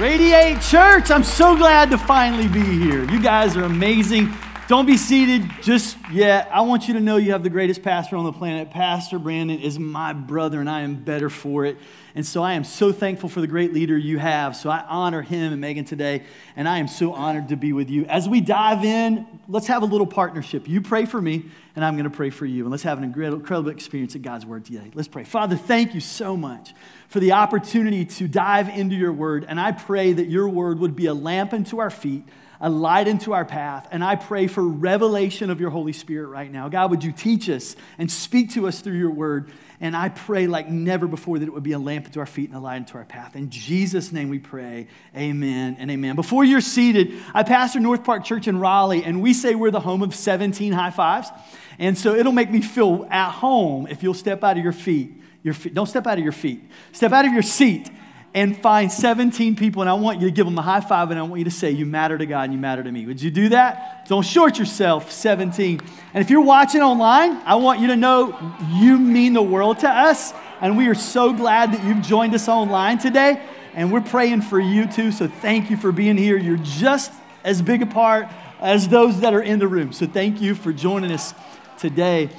Radiate Church, I'm so glad to finally be here. You guys are amazing. Don't be seated just yet. I want you to know you have the greatest pastor on the planet. Pastor Brandon is my brother, and I am better for it. And so I am so thankful for the great leader you have. So I honor him and Megan today, and I am so honored to be with you. As we dive in, let's have a little partnership. You pray for me, and I'm going to pray for you. And let's have an incredible experience at God's Word today. Let's pray. Father, thank you so much for the opportunity to dive into your Word. And I pray that your Word would be a lamp unto our feet a light into our path. And I pray for revelation of your Holy Spirit right now. God, would you teach us and speak to us through your word? And I pray like never before that it would be a lamp into our feet and a light into our path. In Jesus' name we pray. Amen and amen. Before you're seated, I pastor North Park Church in Raleigh, and we say we're the home of 17 high fives. And so it'll make me feel at home if you'll step out of your feet. Your feet. Don't step out of your feet. Step out of your seat and find 17 people, and I want you to give them a high five, and I want you to say, You matter to God and you matter to me. Would you do that? Don't short yourself, 17. And if you're watching online, I want you to know you mean the world to us, and we are so glad that you've joined us online today, and we're praying for you too. So thank you for being here. You're just as big a part as those that are in the room. So thank you for joining us today.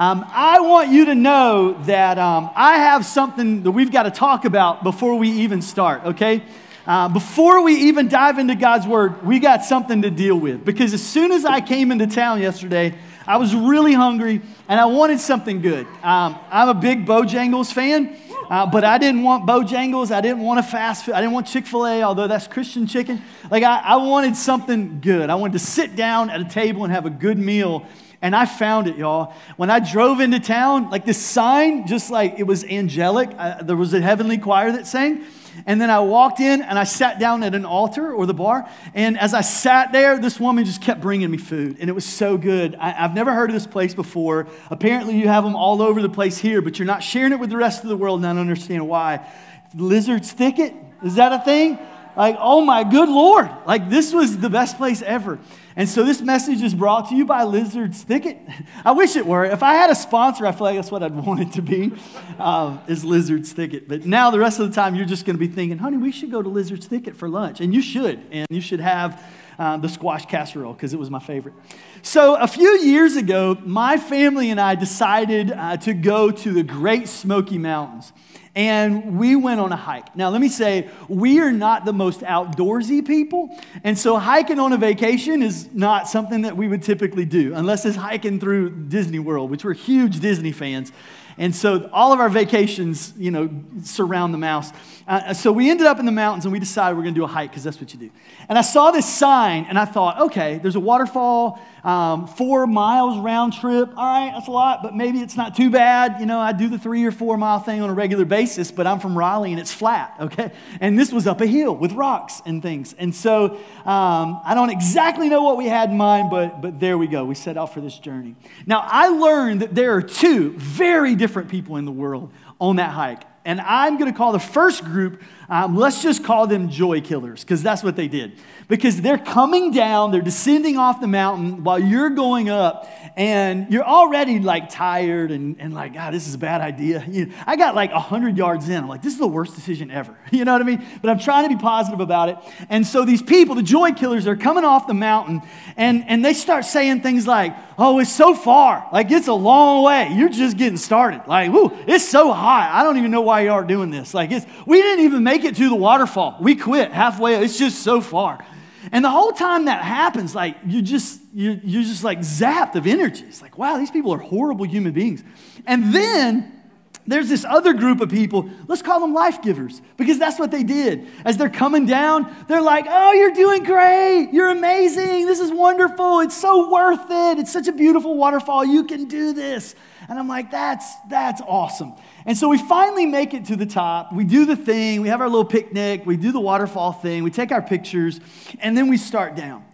Um, I want you to know that um, I have something that we've got to talk about before we even start, okay? Uh, before we even dive into God's Word, we got something to deal with. Because as soon as I came into town yesterday, I was really hungry and I wanted something good. Um, I'm a big Bojangles fan, uh, but I didn't want Bojangles. I didn't want a fast food. I didn't want Chick fil A, although that's Christian chicken. Like, I, I wanted something good. I wanted to sit down at a table and have a good meal and I found it, y'all. When I drove into town, like this sign, just like it was angelic. I, there was a heavenly choir that sang. And then I walked in and I sat down at an altar or the bar. And as I sat there, this woman just kept bringing me food. And it was so good. I, have never heard of this place before. Apparently, you have them all over the place here, but you're not sharing it with the rest of the world, and I don't understand why. Lizard's Thicket? Is that a thing? Like, oh my good Lord. Like, this was the best place ever. And so this message is brought to you by Lizard's Thicket. I wish it were. If I had a sponsor, I feel like that's what I'd want it to be, uh, is Lizard's Thicket. But now the rest of the time, you're just going to be thinking, honey, we should go to Lizard's Thicket for lunch. And you should. And you should have uh, the squash casserole because it was my favorite. So a few years ago, my family and I decided uh, to go to the Great Smoky Mountains and we went on a hike. Now, let me say, we are not the most outdoorsy people, and so hiking on a vacation is not something that we would typically do, unless it's hiking through Disney World, which we're huge Disney fans. And so all of our vacations, you know, surround the mouse. Uh, so we ended up in the mountains and we decided we're going to do a hike because that's what you do. And I saw this sign and I thought, okay, there's a waterfall, um, four miles round trip. All right, that's a lot, but maybe it's not too bad. You know, I do the three or four mile thing on a regular basis, but I'm from Raleigh and it's flat, okay? And this was up a hill with rocks and things. And so um, I don't exactly know what we had in mind, but, but there we go. We set out for this journey. Now, I learned that there are two very different different people in the world on that hike. And I'm going to call the first group, um, let's just call them joy killers, because that's what they did. Because they're coming down, they're descending off the mountain while you're going up, and you're already like tired and, and like, God, this is a bad idea. You know, I got like 100 yards in. I'm like, this is the worst decision ever. You know what I mean? But I'm trying to be positive about it. And so these people, the joy killers, are coming off the mountain, and, and they start saying things like, oh, it's so far. Like, it's a long way. You're just getting started. Like, whoo, it's so hot. I don't even know why you are doing this. Like, it's, we didn't even make it to the waterfall. We quit halfway. It's just so far. And the whole time that happens, like you just you're, you're just like zapped of energy. It's like, wow, these people are horrible human beings. And then there's this other group of people, let's call them life givers, because that's what they did. As they're coming down, they're like, oh, you're doing great. You're amazing. This is wonderful. It's so worth it. It's such a beautiful waterfall. You can do this. And I'm like, that's, that's awesome. And so we finally make it to the top. We do the thing. We have our little picnic. We do the waterfall thing. We take our pictures, and then we start down.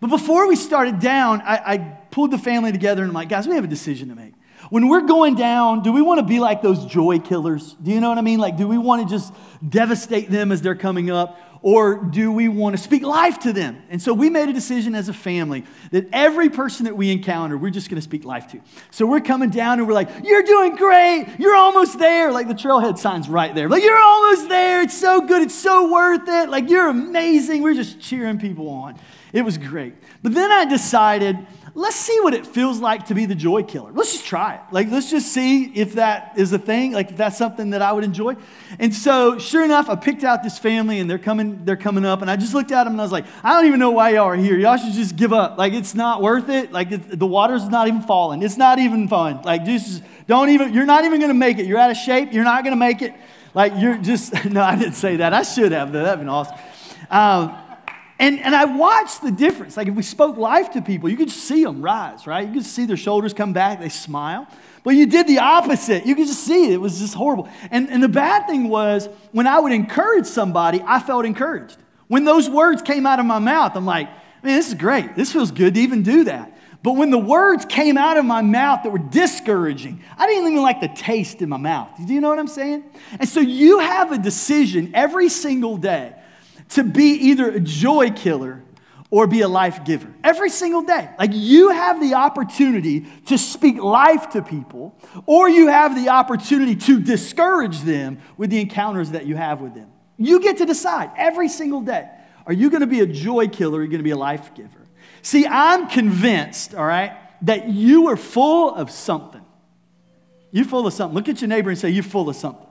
But before we started down, I, I pulled the family together and I'm like, guys, we have a decision to make. When we're going down, do we want to be like those joy killers? Do you know what I mean? Like, do we want to just devastate them as they're coming up? Or do we want to speak life to them? And so we made a decision as a family that every person that we encounter, we're just going to speak life to. So we're coming down and we're like, You're doing great. You're almost there. Like the trailhead sign's right there. Like, You're almost there. It's so good. It's so worth it. Like, you're amazing. We're just cheering people on. It was great. But then I decided, let's see what it feels like to be the joy killer. Let's just try it. Like, let's just see if that is a thing, like if that's something that I would enjoy. And so, sure enough, I picked out this family and they're coming, they're coming up, and I just looked at them and I was like, I don't even know why y'all are here. Y'all should just give up. Like, it's not worth it. Like, the water's not even falling. It's not even fun. Like, just don't even, you're not even gonna make it. You're out of shape. You're not gonna make it. Like, you're just, no, I didn't say that. I should have, though. That'd been awesome. Um, and, and I watched the difference. Like if we spoke life to people, you could see them rise, right? You could see their shoulders come back, they smile. But you did the opposite. You could just see it. It was just horrible. And, and the bad thing was, when I would encourage somebody, I felt encouraged. When those words came out of my mouth, I'm like, man, this is great. This feels good to even do that. But when the words came out of my mouth that were discouraging, I didn't even like the taste in my mouth. Do you know what I'm saying? And so you have a decision every single day to be either a joy killer or be a life giver every single day. Like you have the opportunity to speak life to people, or you have the opportunity to discourage them with the encounters that you have with them. You get to decide every single day are you going to be a joy killer or are you going to be a life giver? See, I'm convinced, all right, that you are full of something. You're full of something. Look at your neighbor and say, You're full of something.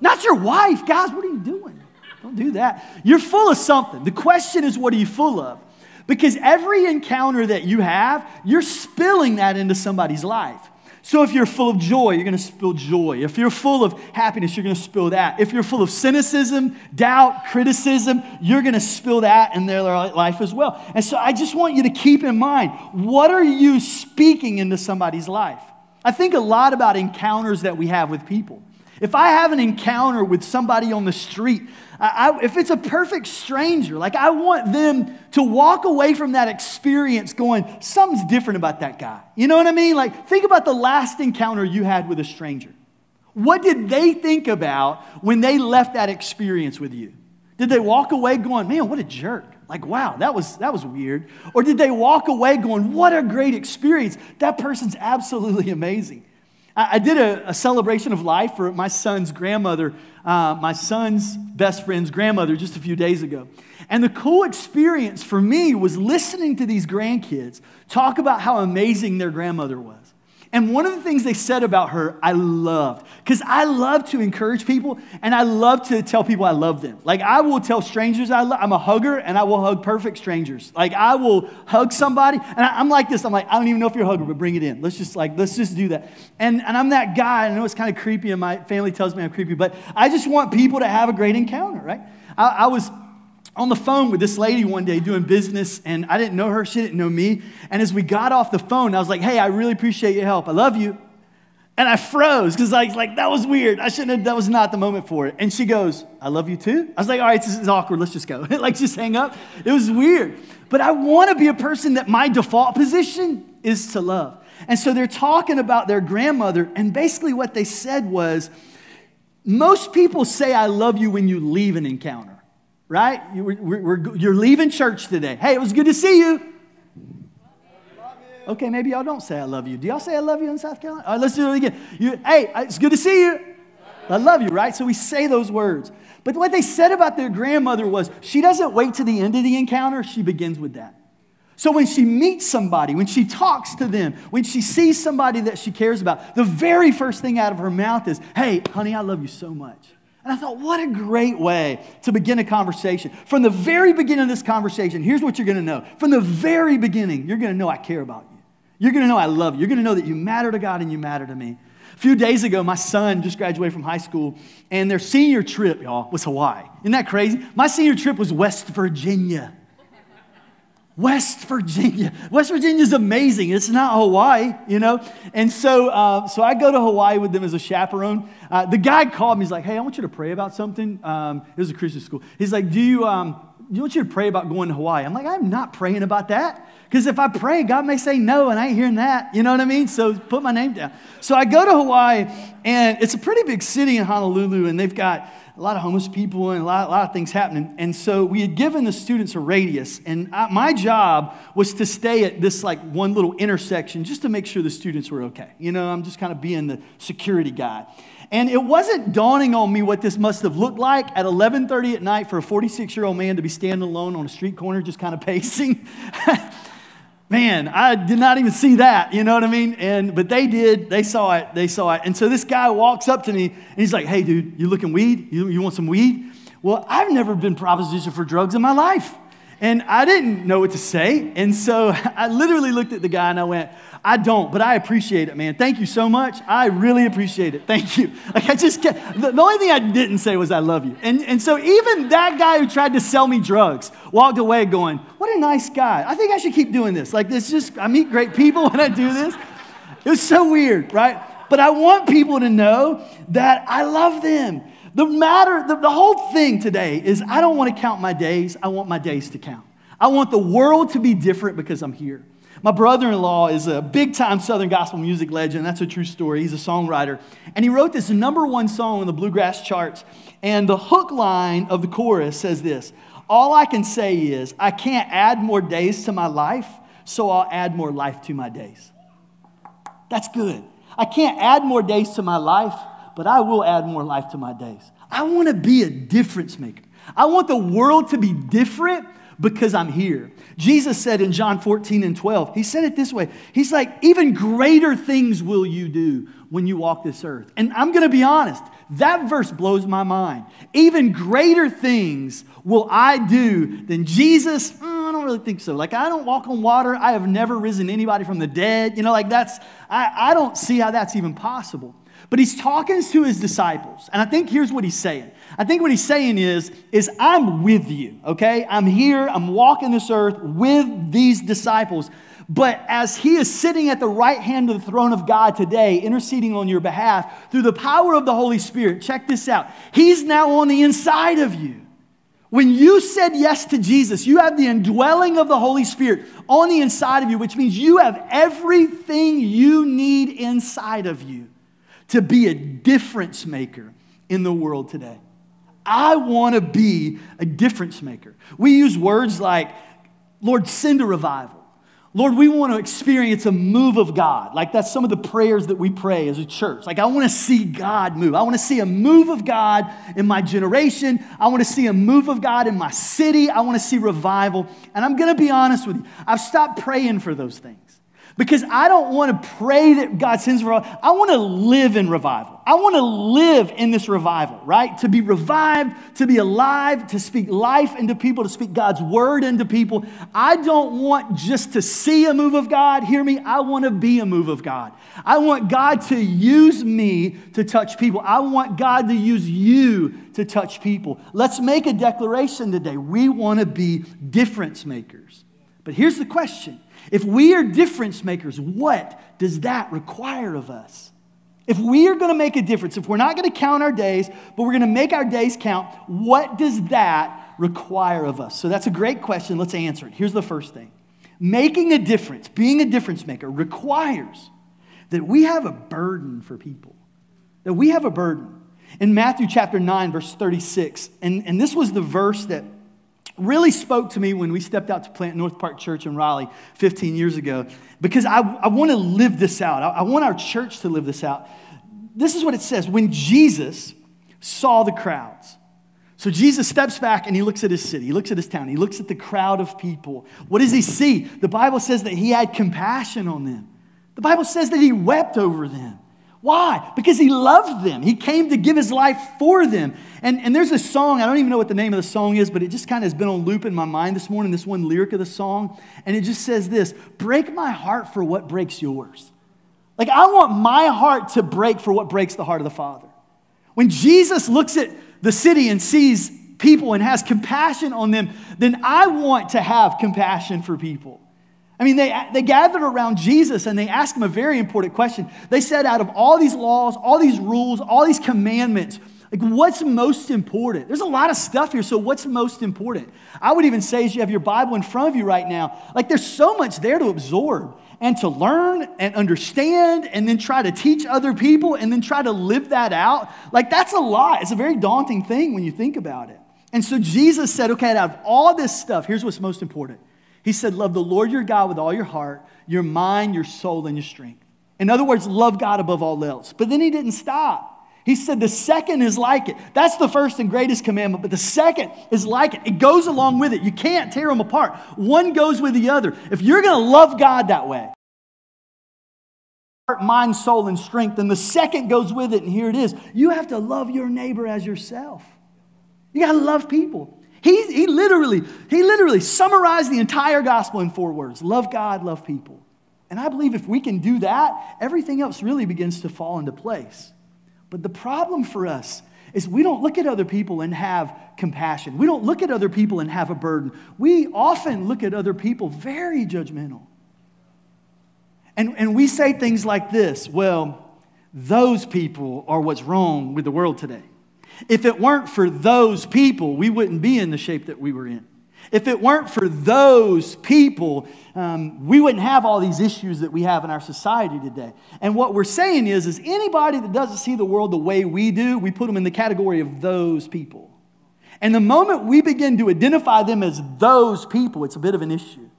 Not your wife, guys, what are you doing? Don't do that. You're full of something. The question is, what are you full of? Because every encounter that you have, you're spilling that into somebody's life. So if you're full of joy, you're going to spill joy. If you're full of happiness, you're going to spill that. If you're full of cynicism, doubt, criticism, you're going to spill that in their life as well. And so I just want you to keep in mind what are you speaking into somebody's life? I think a lot about encounters that we have with people. If I have an encounter with somebody on the street I, I, if it's a perfect stranger, like I want them to walk away from that experience going, something's different about that guy. You know what I mean? Like, think about the last encounter you had with a stranger. What did they think about when they left that experience with you? Did they walk away going, man, what a jerk? Like, wow, that was, that was weird. Or did they walk away going, what a great experience? That person's absolutely amazing. I, did a, a celebration of life for my son's grandmother uh, my son's best friend's grandmother just a few days ago. And the cool experience for me was listening to these grandkids talk about how amazing their grandmother was. And one of the things they said about her, I loved. Because I love to encourage people and I love to tell people I love them. Like, I will tell strangers I love, I'm a hugger and I will hug perfect strangers. Like, I will hug somebody and I, am like this. I'm like, I don't even know if you're a hugger, but bring it in. Let's just, like, let's just do that. And, and I'm that guy. And I know it's kind of creepy and my family tells me I'm creepy, but I just want people to have a great encounter, right? I, I was on the phone with this lady one day doing business, and I didn't know her, she didn't know me. And as we got off the phone, I was like, hey, I really appreciate your help. I love you. And I froze because like, like that was weird. I shouldn't have, that was not the moment for it. And she goes, I love you too. I was like, all right, this is awkward. Let's just go. like just hang up. It was weird. But I want to be a person that my default position is to love. And so they're talking about their grandmother, and basically what they said was, most people say I love you when you leave an encounter right? You're leaving church today. Hey, it was good to see you. Okay, maybe y'all don't say I love you. Do y'all say I love you in South Carolina? All right, let's do it again. You, hey, it's good to see you. I love you, right? So we say those words. But what they said about their grandmother was she doesn't wait to the end of the encounter, she begins with that. So when she meets somebody, when she talks to them, when she sees somebody that she cares about, the very first thing out of her mouth is, Hey, honey, I love you so much. And I thought, what a great way to begin a conversation. From the very beginning of this conversation, here's what you're going to know. From the very beginning, you're going to know I care about you. You're going to know I love you. You're going to know that you matter to God and you matter to me. A few days ago, my son just graduated from high school, and their senior trip, y'all, was Hawaii. Isn't that crazy? My senior trip was West Virginia. West Virginia. West Virginia is amazing. It's not Hawaii, you know? And so, uh, so I go to Hawaii with them as a chaperone. Uh, the guy called me. He's like, hey, I want you to pray about something. Um, it was a Christian school. He's like, do you, um, you want you to pray about going to Hawaii. I'm like, I'm not praying about that. Because if I pray, God may say no, and I ain't hearing that. You know what I mean? So put my name down. So I go to Hawaii, and it's a pretty big city in Honolulu, and they've got a lot of homeless people and a lot, a lot of things happening. And so we had given the students a radius, and I, my job was to stay at this like one little intersection just to make sure the students were okay. You know, I'm just kind of being the security guy. And it wasn't dawning on me what this must have looked like at 11:30 at night for a 46-year-old man to be standing alone on a street corner just kind of pacing. Man, I did not even see that, you know what I mean? And but they did, they saw it, they saw it. And so this guy walks up to me and he's like, hey dude, you looking weed? You, you want some weed? Well, I've never been propositioned for drugs in my life. And I didn't know what to say. And so I literally looked at the guy and I went, I don't, but I appreciate it, man. Thank you so much. I really appreciate it. Thank you. Like I just kept, the, the only thing I didn't say was I love you. And, and so even that guy who tried to sell me drugs walked away going, what a nice guy. I think I should keep doing this. Like this just, I meet great people when I do this. It was so weird, right? But I want people to know that I love them. The matter, the, the whole thing today is I don't want to count my days. I want my days to count. I want the world to be different because I'm here. My brother in law is a big time Southern gospel music legend. That's a true story. He's a songwriter. And he wrote this number one song on the bluegrass charts. And the hook line of the chorus says this All I can say is, I can't add more days to my life, so I'll add more life to my days. That's good. I can't add more days to my life, but I will add more life to my days. I want to be a difference maker. I want the world to be different because I'm here. Jesus said in John 14 and 12, He said it this way He's like, even greater things will you do when you walk this earth. And I'm going to be honest, that verse blows my mind. Even greater things will I do than Jesus. Mm, I don't really think so. Like, I don't walk on water. I have never risen anybody from the dead. You know, like that's, I, I don't see how that's even possible. But he's talking to his disciples. And I think here's what he's saying. I think what he's saying is, is I'm with you, okay? I'm here, I'm walking this earth with these disciples. But as he is sitting at the right hand of the throne of God today, interceding on your behalf through the power of the Holy Spirit, check this out. He's now on the inside of you. When you said yes to Jesus, you have the indwelling of the Holy Spirit on the inside of you, which means you have everything you need inside of you to be a difference maker in the world today. I want to be a difference maker. We use words like, Lord, send a revival. Lord, we want to experience a move of God. Like that's some of the prayers that we pray as a church. Like, I want to see God move. I want to see a move of God in my generation. I want to see a move of God in my city. I want to see revival. And I'm going to be honest with you, I've stopped praying for those things. Because I don't want to pray that God sends revival. I want to live in revival. I want to live in this revival, right? To be revived, to be alive, to speak life into people, to speak God's word into people. I don't want just to see a move of God. Hear me? I want to be a move of God. I want God to use me to touch people. I want God to use you to touch people. Let's make a declaration today. We want to be difference makers. But here's the question if we are difference makers, what does that require of us? If we are going to make a difference, if we're not going to count our days, but we're going to make our days count, what does that require of us? So that's a great question. Let's answer it. Here's the first thing making a difference, being a difference maker, requires that we have a burden for people, that we have a burden. In Matthew chapter 9, verse 36, and, and this was the verse that really spoke to me when we stepped out to plant North Park Church in Raleigh 15 years ago because I, I want to live this out. I, I want our church to live this out. This is what it says when Jesus saw the crowds. So Jesus steps back and he looks at his city, he looks at his town, he looks at the crowd of people. What does he see? The Bible says that he had compassion on them. The Bible says that he wept over them. Why? Because he loved them. He came to give his life for them. And, and there's a song, I don't even know what the name of the song is, but it just kind of has been on loop in my mind this morning, this one lyric of the song. And it just says this Break my heart for what breaks yours. Like, I want my heart to break for what breaks the heart of the Father. When Jesus looks at the city and sees people and has compassion on them, then I want to have compassion for people. I mean, they, they gathered around Jesus and they asked him a very important question. They said, out of all these laws, all these rules, all these commandments, Like, what's most important? There's a lot of stuff here, so what's most important? I would even say, as you have your Bible in front of you right now, like, there's so much there to absorb and to learn and understand and then try to teach other people and then try to live that out. Like, that's a lot. It's a very daunting thing when you think about it. And so Jesus said, okay, out of all this stuff, here's what's most important. He said, Love the Lord your God with all your heart, your mind, your soul, and your strength. In other words, love God above all else. But then he didn't stop. He said the second is like it. That's the first and greatest commandment, but the second is like it. It goes along with it. You can't tear them apart. One goes with the other. If you're going to love God that way, heart, mind, soul, and strength, then the second goes with it, and here it is. You have to love your neighbor as yourself. You got to love people. He, he literally, he literally summarized the entire gospel in four words. Love God, love people. And I believe if we can do that, everything else really begins to fall into place. But the problem for us is we don't look at other people and have compassion. We don't look at other people and have a burden. We often look at other people very judgmental. And, and we say things like this well, those people are what's wrong with the world today. If it weren't for those people, we wouldn't be in the shape that we were in. If it weren't for those people, um, we wouldn't have all these issues that we have in our society today. And what we're saying is, is anybody that doesn't see the world the way we do, we put them in the category of those people. And the moment we begin to identify them as those people, it's a bit of an issue.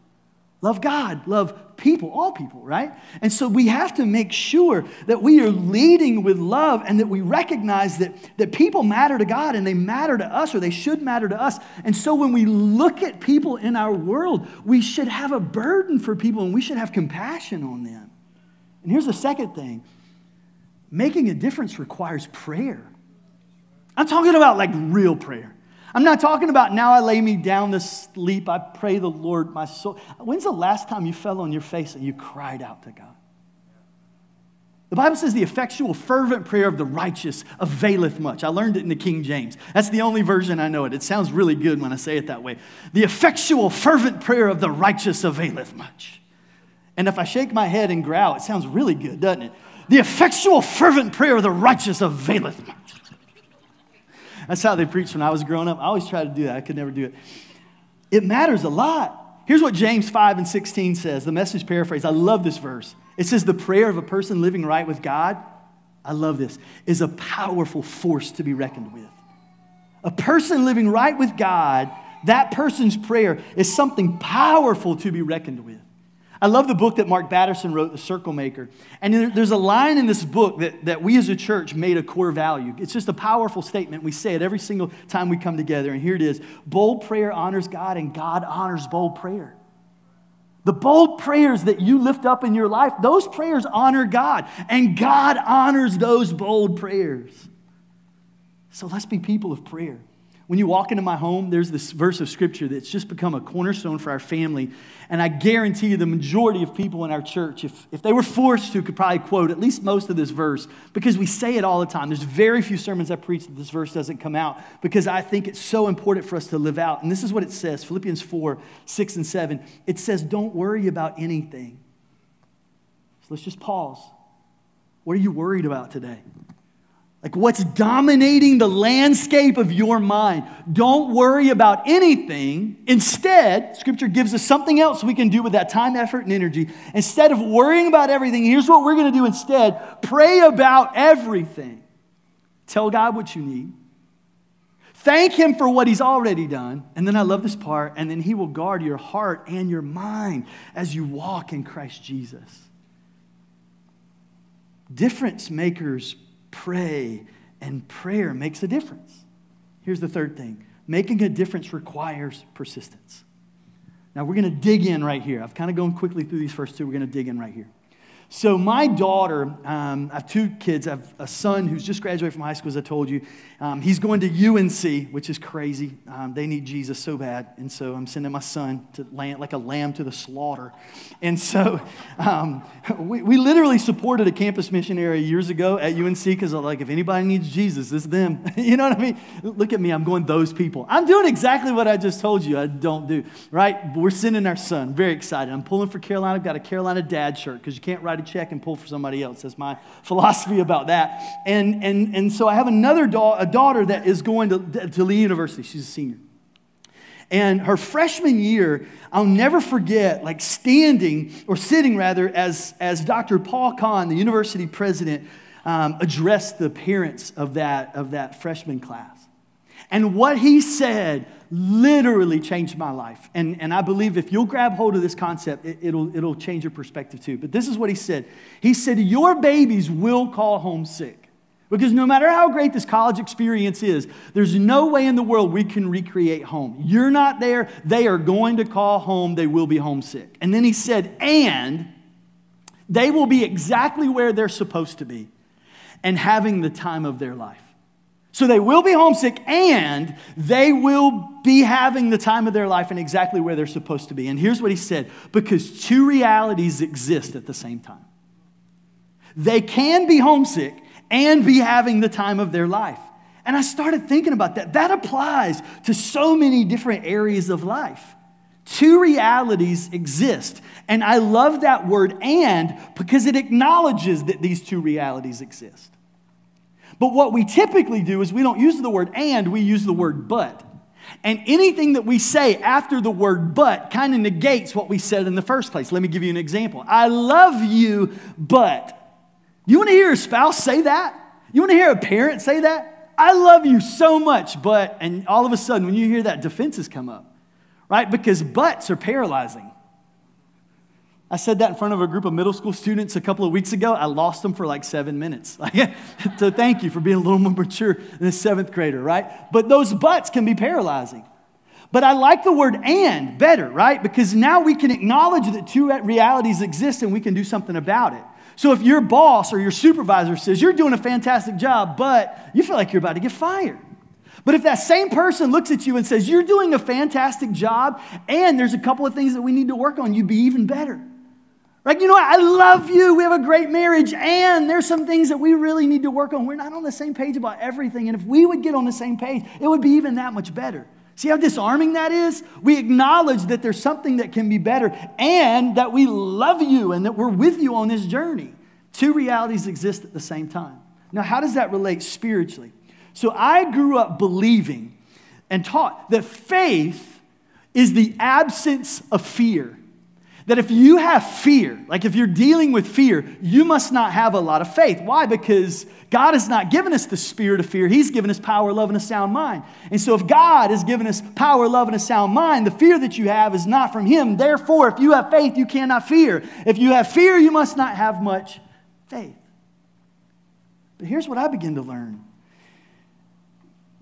Love God, love people, all people, right? And so we have to make sure that we are leading with love and that we recognize that, that people matter to God and they matter to us or they should matter to us. And so when we look at people in our world, we should have a burden for people and we should have compassion on them. And here's the second thing making a difference requires prayer. I'm talking about like real prayer. I'm not talking about now I lay me down to sleep, I pray the Lord my soul. When's the last time you fell on your face and you cried out to God? The Bible says the effectual, fervent prayer of the righteous availeth much. I learned it in the King James. That's the only version I know it. It sounds really good when I say it that way. The effectual, fervent prayer of the righteous availeth much. And if I shake my head and growl, it sounds really good, doesn't it? The effectual, fervent prayer of the righteous availeth much. That's how they preached when I was growing up. I always tried to do that. I could never do it. It matters a lot. Here's what James 5 and 16 says, the message paraphrase. I love this verse. It says, The prayer of a person living right with God, I love this, is a powerful force to be reckoned with. A person living right with God, that person's prayer is something powerful to be reckoned with. I love the book that Mark Batterson wrote, The Circle Maker. And there's a line in this book that, that we as a church made a core value. It's just a powerful statement. We say it every single time we come together. And here it is Bold prayer honors God, and God honors bold prayer. The bold prayers that you lift up in your life, those prayers honor God, and God honors those bold prayers. So let's be people of prayer. When you walk into my home, there's this verse of scripture that's just become a cornerstone for our family. And I guarantee you, the majority of people in our church, if, if they were forced to, could probably quote at least most of this verse because we say it all the time. There's very few sermons I preach that this verse doesn't come out because I think it's so important for us to live out. And this is what it says Philippians 4 6 and 7. It says, Don't worry about anything. So let's just pause. What are you worried about today? Like what's dominating the landscape of your mind. Don't worry about anything. Instead, Scripture gives us something else we can do with that time, effort, and energy. Instead of worrying about everything, here's what we're going to do instead pray about everything. Tell God what you need. Thank Him for what He's already done. And then I love this part, and then He will guard your heart and your mind as you walk in Christ Jesus. Difference makers pray, and prayer makes a difference. Here's the third thing making a difference requires persistence. Now, we're going to dig in right here. I've kind of gone quickly through these first two. We're going to dig in right here. So, my daughter, um, I have two kids. I have a son who's just graduated from high school, as I told you. Um, he's going to UNC, which is crazy. Um, they need Jesus so bad. And so, I'm sending my son to land like a lamb to the slaughter. And so, um, we, we literally supported a campus missionary years ago at UNC because, like, if anybody needs Jesus, it's them. you know what I mean? Look at me. I'm going, those people. I'm doing exactly what I just told you I don't do, right? We're sending our son. Very excited. I'm pulling for Carolina. I've got a Carolina dad shirt because you can't write a check and pull for somebody else. That's my philosophy about that. And, and, and so I have another da- a daughter that is going to, to Lee University. She's a senior. And her freshman year, I'll never forget, like standing or sitting rather, as, as Dr. Paul Conn, the university president, um, addressed the parents of that, of that freshman class. And what he said literally changed my life. And, and I believe if you'll grab hold of this concept, it, will it'll change your perspective too. But this is what he said He said, Your babies will call home sick. Because no matter how great this college experience is, there's no way in the world we can recreate home. You're not there, they are going to call home, they will be homesick. And then he said, and they will be exactly where they're supposed to be and having the time of their life. So they will be homesick and they will be having the time of their life and exactly where they're supposed to be. And here's what he said because two realities exist at the same time. They can be homesick and be having the time of their life. And I started thinking about that. That applies to so many different areas of life. Two realities exist. And I love that word and because it acknowledges that these two realities exist. But what we typically do is we don't use the word and, we use the word but. And anything that we say after the word but kind of negates what we said in the first place. Let me give you an example. I love you, but you want to hear a spouse say that? You want to hear a parent say that? I love you so much, but, and all of a sudden when you hear that, defenses come up, right? Because buts are paralyzing. I said that in front of a group of middle school students a couple of weeks ago. I lost them for like seven minutes. so thank you for being a little more mature than a seventh grader, right? But those buts can be paralyzing. But I like the word and better, right? Because now we can acknowledge that two realities exist and we can do something about it. So if your boss or your supervisor says, You're doing a fantastic job, but you feel like you're about to get fired. But if that same person looks at you and says, You're doing a fantastic job, and there's a couple of things that we need to work on, you'd be even better. Right? You know what? I love you. We have a great marriage, and there's some things that we really need to work on. We're not on the same page about everything. And if we would get on the same page, it would be even that much better. See how disarming that is? We acknowledge that there's something that can be better and that we love you and that we're with you on this journey. Two realities exist at the same time. Now, how does that relate spiritually? So, I grew up believing and taught that faith is the absence of fear. That if you have fear, like if you're dealing with fear, you must not have a lot of faith. Why? Because God has not given us the spirit of fear. He's given us power, love, and a sound mind. And so if God has given us power, love, and a sound mind, the fear that you have is not from Him. Therefore, if you have faith, you cannot fear. If you have fear, you must not have much faith. But here's what I begin to learn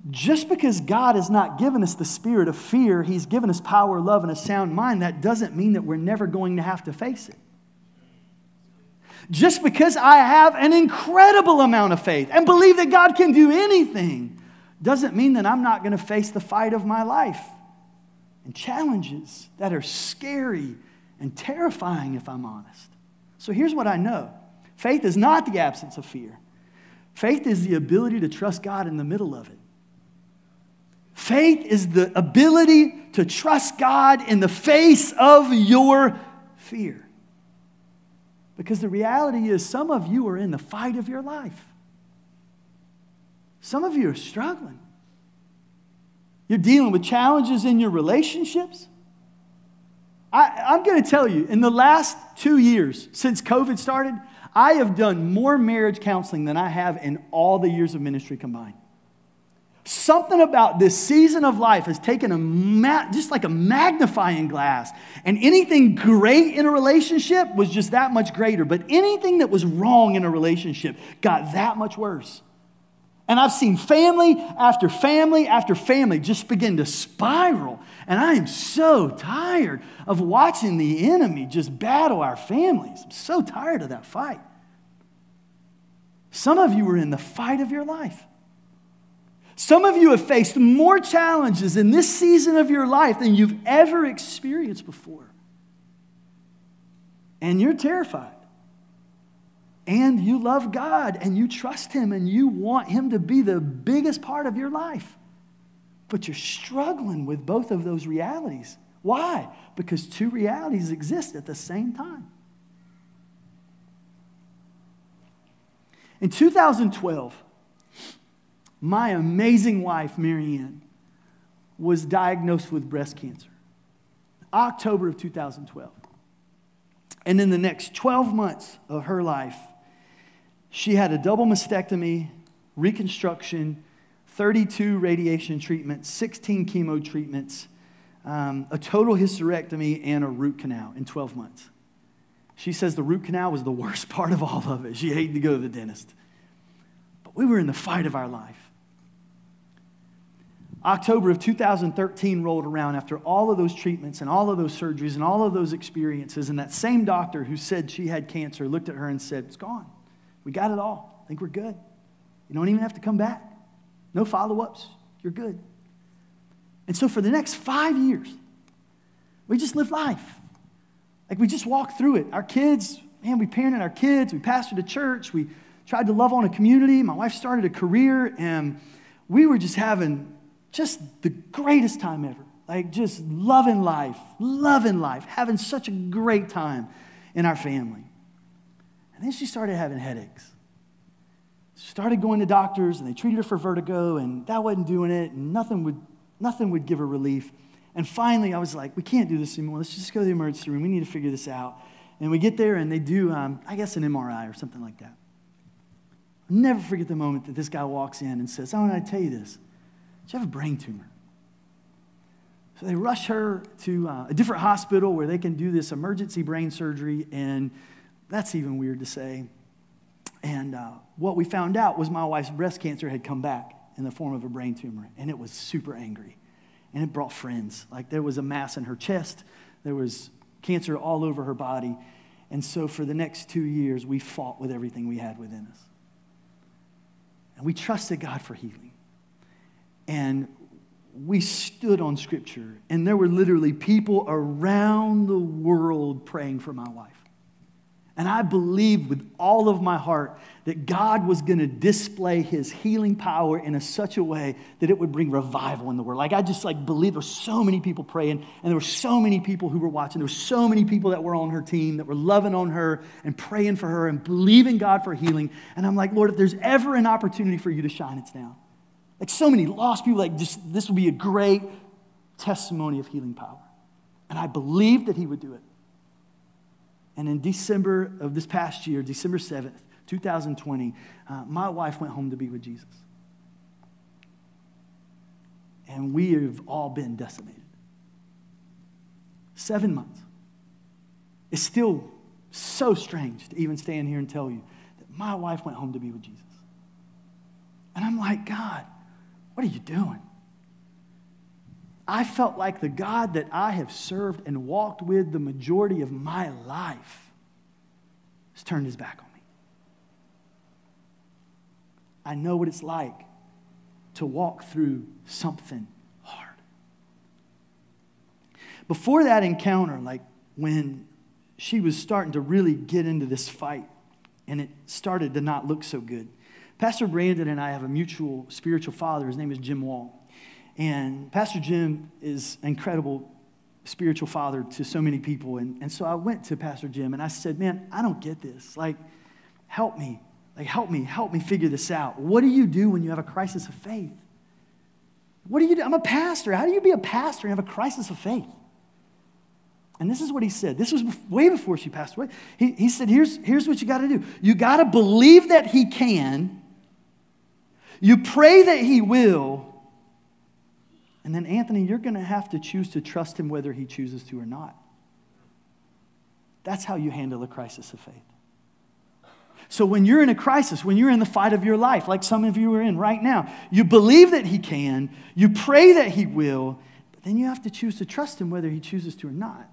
just because God has not given us the spirit of fear, He's given us power, love, and a sound mind, that doesn't mean that we're never going to have to face it. Just because I have an incredible amount of faith and believe that God can do anything doesn't mean that I'm not going to face the fight of my life and challenges that are scary and terrifying, if I'm honest. So here's what I know faith is not the absence of fear, faith is the ability to trust God in the middle of it. Faith is the ability to trust God in the face of your fear. Because the reality is, some of you are in the fight of your life. Some of you are struggling. You're dealing with challenges in your relationships. I, am going to tell you, in the last two years since COVID started, I have done more marriage counseling than I have in all the years of ministry combined. Something about this season of life has taken a ma- just like a magnifying glass, and anything great in a relationship was just that much greater. But anything that was wrong in a relationship got that much worse. And I've seen family after family after family just begin to spiral. And I am so tired of watching the enemy just battle our families. I'm so tired of that fight. Some of you are in the fight of your life. Some of you have faced more challenges in this season of your life than you've ever experienced before. And you're terrified. And you love God and you trust Him and you want Him to be the biggest part of your life. But you're struggling with both of those realities. Why? Because two realities exist at the same time. In 2012, my amazing wife, Marianne, was diagnosed with breast cancer. October of 2012. And in the next 12 months of her life, she had a double mastectomy, reconstruction, 32 radiation treatments, 16 chemo treatments, um, a total hysterectomy, and a root canal in 12 months. She says the root canal was the worst part of all of it. She hated to go to the dentist. But we were in the fight of our life. October of 2013 rolled around after all of those treatments and all of those surgeries and all of those experiences. And that same doctor who said she had cancer looked at her and said, It's gone. We got it all. I think we're good. You don't even have to come back. No follow ups. You're good. And so for the next five years, we just lived life. Like we just walked through it. Our kids, man, we parented our kids, we pastored a church, we tried to love on a community. My wife started a career, and we were just having just the greatest time ever. Like just loving life, loving life, having such a great time in our family. And then she started having headaches. Started going to doctors and they treated her for vertigo and that wasn't doing it and nothing would, nothing would give her relief. And finally, I was like, we can't do this anymore. Let's just go to the emergency room. We need to figure this out. And we get there and they do, um, I guess, an MRI or something like that. I'll never forget the moment that this guy walks in and says, I want to tell you this. She have a brain tumor. So they rush her to uh, a different hospital where they can do this emergency brain surgery, and that's even weird to say. And uh, what we found out was my wife's breast cancer had come back in the form of a brain tumor, and it was super angry. And it brought friends. Like there was a mass in her chest, there was cancer all over her body. And so for the next two years, we fought with everything we had within us. And we trusted God for healing. And we stood on scripture, and there were literally people around the world praying for my wife. And I believed with all of my heart that God was going to display his healing power in a such a way that it would bring revival in the world. Like I just like believed there were so many people praying and there were so many people who were watching. There were so many people that were on her team that were loving on her and praying for her and believing God for healing. And I'm like, Lord, if there's ever an opportunity for you to shine, it's now. Like so many lost people, like just this would be a great testimony of healing power. And I believed that he would do it. And in December of this past year, December 7th, 2020, uh, my wife went home to be with Jesus. And we have all been decimated. Seven months. It's still so strange to even stand here and tell you that my wife went home to be with Jesus. And I'm like, God, what are you doing? I felt like the God that I have served and walked with the majority of my life has turned his back on me. I know what it's like to walk through something hard. Before that encounter, like when she was starting to really get into this fight and it started to not look so good, Pastor Brandon and I have a mutual spiritual father. His name is Jim Wall. And Pastor Jim is an incredible spiritual father to so many people. And, and so I went to Pastor Jim and I said, Man, I don't get this. Like, help me. Like, help me, help me figure this out. What do you do when you have a crisis of faith? What do you do? I'm a pastor. How do you be a pastor and have a crisis of faith? And this is what he said. This was way before she passed away. He, he said, here's, here's what you got to do you got to believe that he can, you pray that he will, and then, Anthony, you're going to have to choose to trust him whether he chooses to or not. That's how you handle a crisis of faith. So, when you're in a crisis, when you're in the fight of your life, like some of you are in right now, you believe that he can, you pray that he will, but then you have to choose to trust him whether he chooses to or not.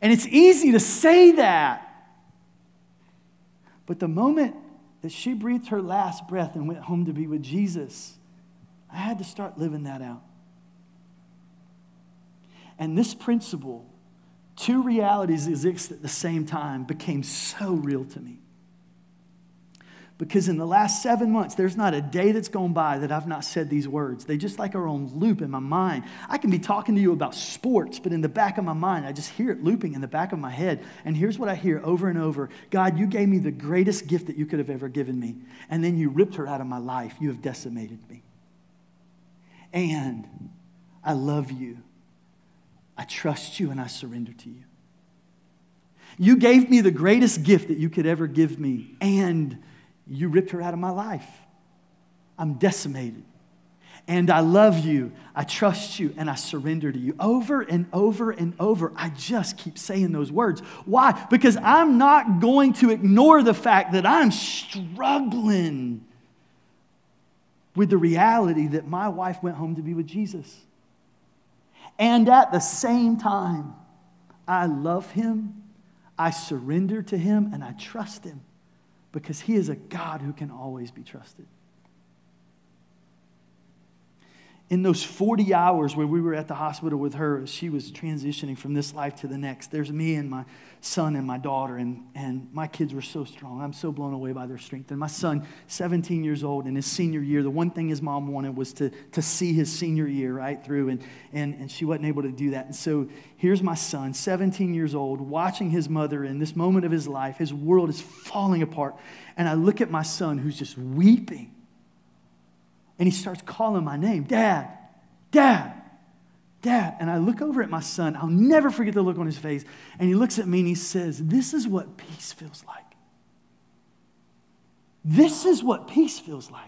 And it's easy to say that. But the moment that she breathed her last breath and went home to be with Jesus, I had to start living that out. And this principle, two realities exist at the same time, became so real to me. Because in the last seven months, there's not a day that's gone by that I've not said these words. They just like are on loop in my mind. I can be talking to you about sports, but in the back of my mind, I just hear it looping in the back of my head. And here's what I hear over and over God, you gave me the greatest gift that you could have ever given me. And then you ripped her out of my life. You have decimated me. And I love you. I trust you and I surrender to you. You gave me the greatest gift that you could ever give me. And you ripped her out of my life. I'm decimated. And I love you. I trust you and I surrender to you. Over and over and over, I just keep saying those words. Why? Because I'm not going to ignore the fact that I'm struggling with the reality that my wife went home to be with Jesus. And at the same time, I love him, I surrender to him, and I trust him because He is a God who can always be trusted. In those 40 hours where we were at the hospital with her as she was transitioning from this life to the next, there's me and my son and my daughter, and, and my kids were so strong. I'm so blown away by their strength. And my son, 17 years old, in his senior year, the one thing his mom wanted was to, to see his senior year right through, and, and, and she wasn't able to do that. And so here's my son, 17 years old, watching his mother in this moment of his life. His world is falling apart. And I look at my son who's just weeping and he starts calling my name Dad, Dad, Dad. And I look over at my son. I'll never forget the look on his face. And he looks at me and he says, This is what peace feels like. This is what peace feels like.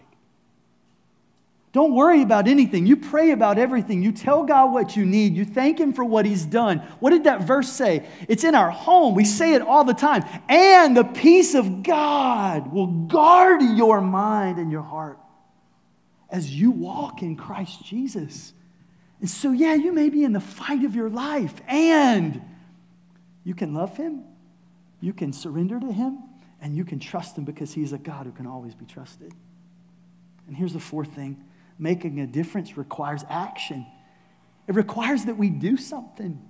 Don't worry about anything. You pray about everything. You tell God what you need. You thank Him for what He's done. What did that verse say? It's in our home. We say it all the time. And the peace of God will guard your mind and your heart as you walk in Christ Jesus. And so, yeah, you may be in the fight of your life, and you can love Him, you can surrender to Him, and you can trust Him because He's a God who can always be trusted. And here's the fourth thing making a difference requires action, it requires that we do something.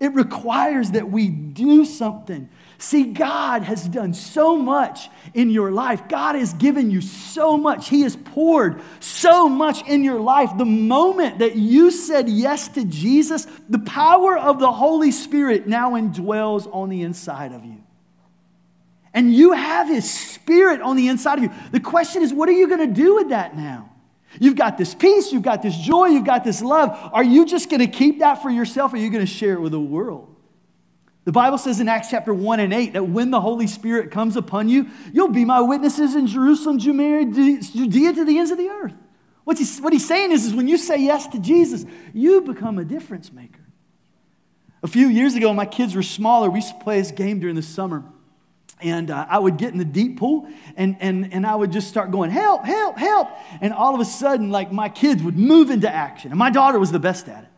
It requires that we do something. See, God has done so much in your life. God has given you so much. He has poured so much in your life. The moment that you said yes to Jesus, the power of the Holy Spirit now indwells on the inside of you. And you have His Spirit on the inside of you. The question is, what are you going to do with that now? You've got this peace, you've got this joy, you've got this love. Are you just going to keep that for yourself or are you going to share it with the world? The Bible says in Acts chapter 1 and 8 that when the Holy Spirit comes upon you, you'll be my witnesses in Jerusalem, Judea, to the ends of the earth. What he's, what he's saying is, is when you say yes to Jesus, you become a difference maker. A few years ago, my kids were smaller. We used to play this game during the summer and uh, I would get in the deep pool and, and, and I would just start going, help, help, help. And all of a sudden, like my kids would move into action. And my daughter was the best at it.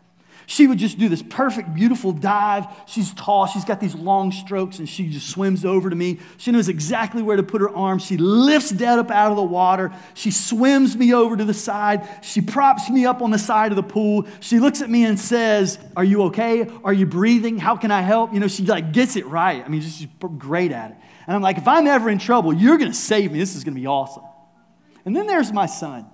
She would just do this perfect, beautiful dive. She's tall, she's got these long strokes, and she just swims over to me. She knows exactly where to put her arms. She lifts Dad up out of the water. She swims me over to the side. She props me up on the side of the pool. She looks at me and says, Are you okay? Are you breathing? How can I help? You know, she like gets it right. I mean, she's great at it. And I'm like, if I'm ever in trouble, you're going to save me. This is going to be awesome. And then there's my son.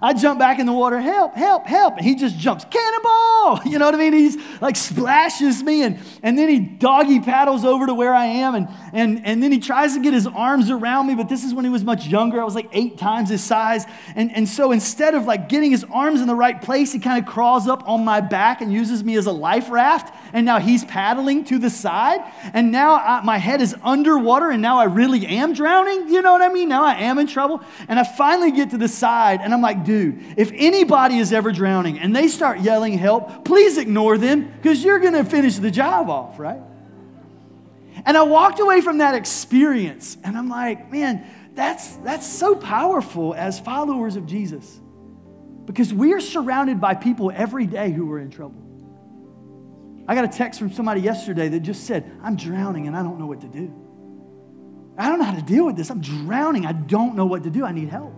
I jump back in the water, help, help, help. And he just jumps, cannonball. You know what I mean? He's like splashes me and, and then he doggy paddles over to where I am and, and, and then he tries to get his arms around me, but this is when he was much younger. I was like eight times his size. And, and so instead of like getting his arms in the right place, he kind of crawls up on my back and uses me as a life raft. And now he's paddling to the side. And now I, my head is underwater and now I really am drowning. You know what I mean? Now I am in trouble. And I finally get to the side and I'm like, dude, if anybody is ever drowning and they start yelling help, please ignore them because you're going to finish the job off, right? And I walked away from that experience and I'm like, man, that's, that's so powerful as followers of Jesus because we are surrounded by people every day who are in trouble. I got a text from somebody yesterday that just said, I'm drowning and I don't know what to do. I don't know how to deal with this. I'm drowning. I don't know what to do. I need help.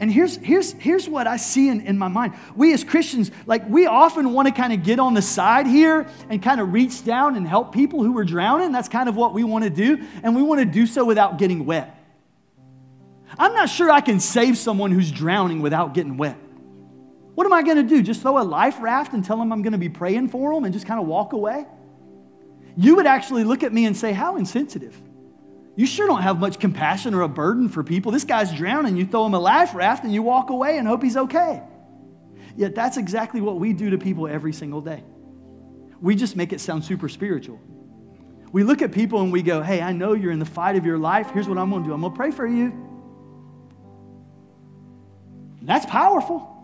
And here's, here's, here's what I see in, in my mind. We as Christians, like, we often want to kind of get on the side here and kind of reach down and help people who are drowning. That's kind of what we want to do. And we want to do so without getting wet. I'm not sure I can save someone who's drowning without getting wet. What am I going to do? Just throw a life raft and tell them I'm going to be praying for them and just kind of walk away? You would actually look at me and say, How insensitive. You sure don't have much compassion or a burden for people. This guy's drowning. You throw him a life raft and you walk away and hope he's okay. Yet that's exactly what we do to people every single day. We just make it sound super spiritual. We look at people and we go, Hey, I know you're in the fight of your life. Here's what I'm going to do I'm going to pray for you. That's powerful.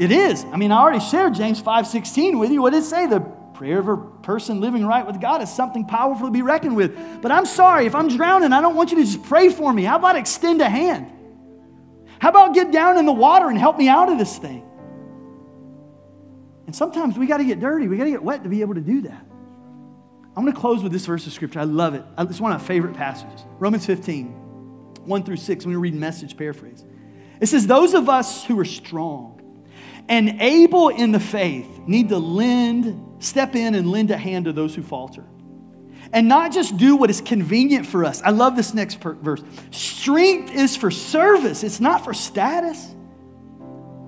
It is. I mean, I already shared James 5:16 with you. What did it say? The prayer of a person living right with God is something powerful to be reckoned with. But I'm sorry, if I'm drowning, I don't want you to just pray for me. How about extend a hand? How about get down in the water and help me out of this thing? And sometimes we got to get dirty. We got to get wet to be able to do that. I'm going to close with this verse of scripture. I love it. It's one of my favorite passages. Romans 15, 1 through 6. I'm going to read message paraphrase. It says, Those of us who are strong and able in the faith need to lend step in and lend a hand to those who falter. And not just do what is convenient for us. I love this next per- verse. Strength is for service, it's not for status.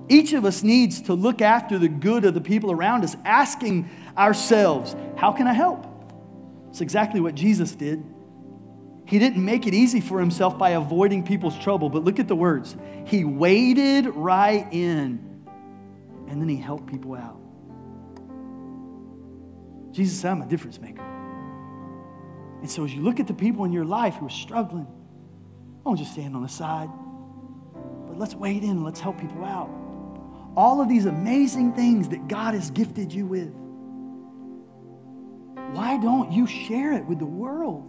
Each of us needs to look after the good of the people around us, asking ourselves, How can I help? It's exactly what Jesus did. He didn't make it easy for himself by avoiding people's trouble, but look at the words. He waded right in, and then he helped people out. Jesus said, I'm a difference maker. And so as you look at the people in your life who are struggling, don't just stand on the side, but let's wade in and let's help people out. All of these amazing things that God has gifted you with. Why don't you share it with the world?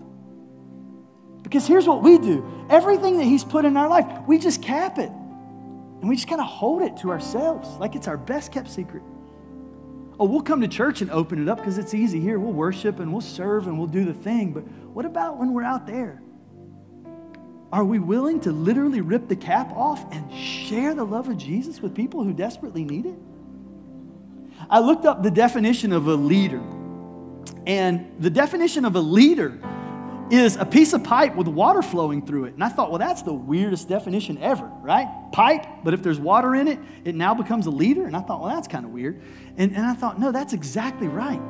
Because here's what we do everything that He's put in our life, we just cap it. And we just kind of hold it to ourselves like it's our best kept secret. Oh, we'll come to church and open it up because it's easy here. We'll worship and we'll serve and we'll do the thing. But what about when we're out there? Are we willing to literally rip the cap off and share the love of Jesus with people who desperately need it? I looked up the definition of a leader. And the definition of a leader is a piece of pipe with water flowing through it. And I thought, well, that's the weirdest definition ever, right? Pipe, but if there's water in it, it now becomes a leader. And I thought, well, that's kind of weird. And, and I thought, no, that's exactly right.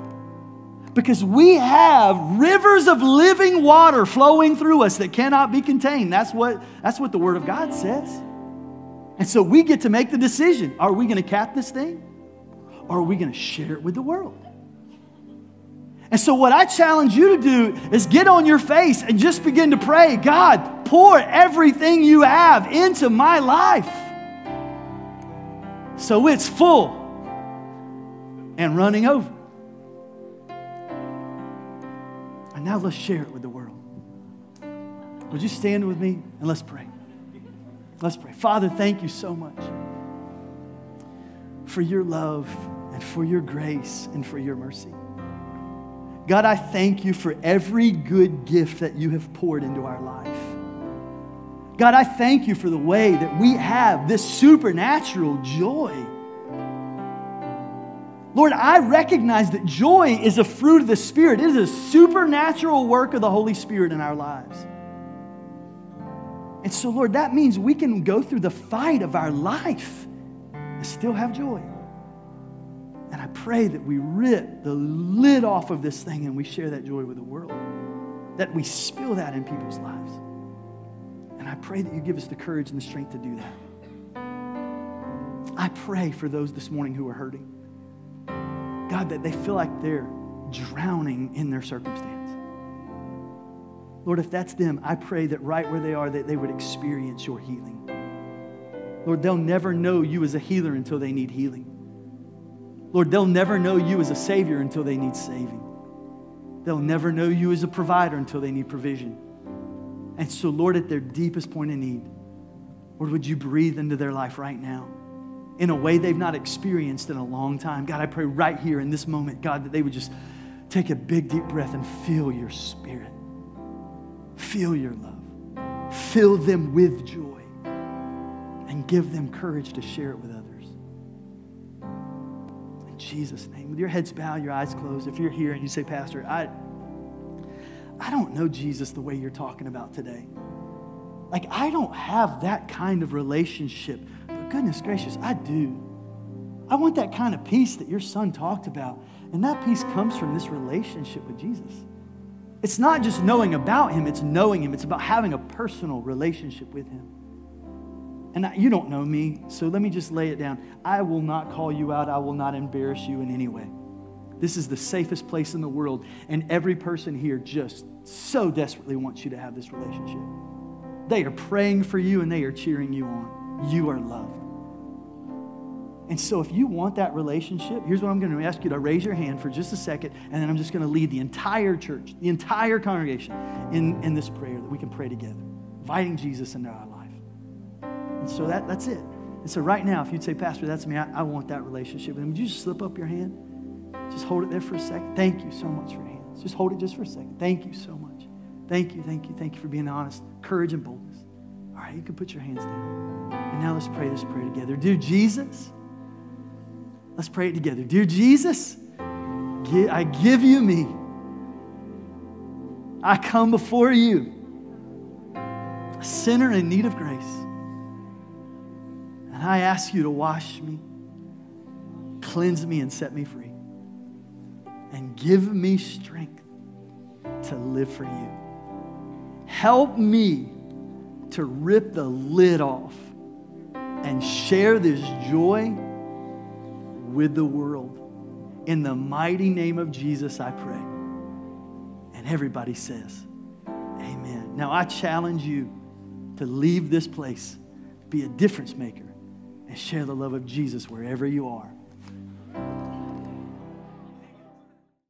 Because we have rivers of living water flowing through us that cannot be contained. That's what, that's what the Word of God says. And so we get to make the decision are we going to cap this thing? Or are we going to share it with the world? And so, what I challenge you to do is get on your face and just begin to pray God, pour everything you have into my life so it's full and running over. And now let's share it with the world. Would you stand with me and let's pray? Let's pray. Father, thank you so much for your love and for your grace and for your mercy. God, I thank you for every good gift that you have poured into our life. God, I thank you for the way that we have this supernatural joy. Lord, I recognize that joy is a fruit of the Spirit. It is a supernatural work of the Holy Spirit in our lives. And so, Lord, that means we can go through the fight of our life and still have joy. And I pray that we rip the lid off of this thing and we share that joy with the world, that we spill that in people's lives. And I pray that you give us the courage and the strength to do that. I pray for those this morning who are hurting. God, that they feel like they're drowning in their circumstance. Lord, if that's them, I pray that right where they are, that they would experience your healing. Lord, they'll never know you as a healer until they need healing. Lord, they'll never know you as a Savior until they need saving. They'll never know you as a provider until they need provision. And so, Lord, at their deepest point of need, Lord, would you breathe into their life right now in a way they've not experienced in a long time? God, I pray right here in this moment, God, that they would just take a big, deep breath and feel your spirit, feel your love, fill them with joy, and give them courage to share it with others. Jesus' name. With your heads bowed, your eyes closed, if you're here and you say, Pastor, I, I don't know Jesus the way you're talking about today. Like, I don't have that kind of relationship, but goodness gracious, I do. I want that kind of peace that your son talked about. And that peace comes from this relationship with Jesus. It's not just knowing about him, it's knowing him. It's about having a personal relationship with him. And I, you don't know me, so let me just lay it down. I will not call you out, I will not embarrass you in any way. This is the safest place in the world, and every person here just so desperately wants you to have this relationship. They are praying for you and they are cheering you on. You are loved. And so, if you want that relationship, here's what I'm going to ask you to raise your hand for just a second, and then I'm just going to lead the entire church, the entire congregation in, in this prayer that we can pray together, inviting Jesus into our life. And so, that, that's it. And so, right now, if you'd say, Pastor, that's me, I, I want that relationship him, would you just slip up your hand? Just hold it there for a second. Thank you so much for your hands. Just hold it just for a second. Thank you so much. Thank you, thank you, thank you for being honest, courage, and boldness. All right, you can put your hands down. And now let's pray this prayer together. Dear Jesus, Let's pray it together. Dear Jesus, I give you me. I come before you, a sinner in need of grace. And I ask you to wash me, cleanse me, and set me free. And give me strength to live for you. Help me to rip the lid off and share this joy with the world. In the mighty name of Jesus, I pray. And everybody says, Amen. Now, I challenge you to leave this place, be a difference maker, and share the love of Jesus wherever you are.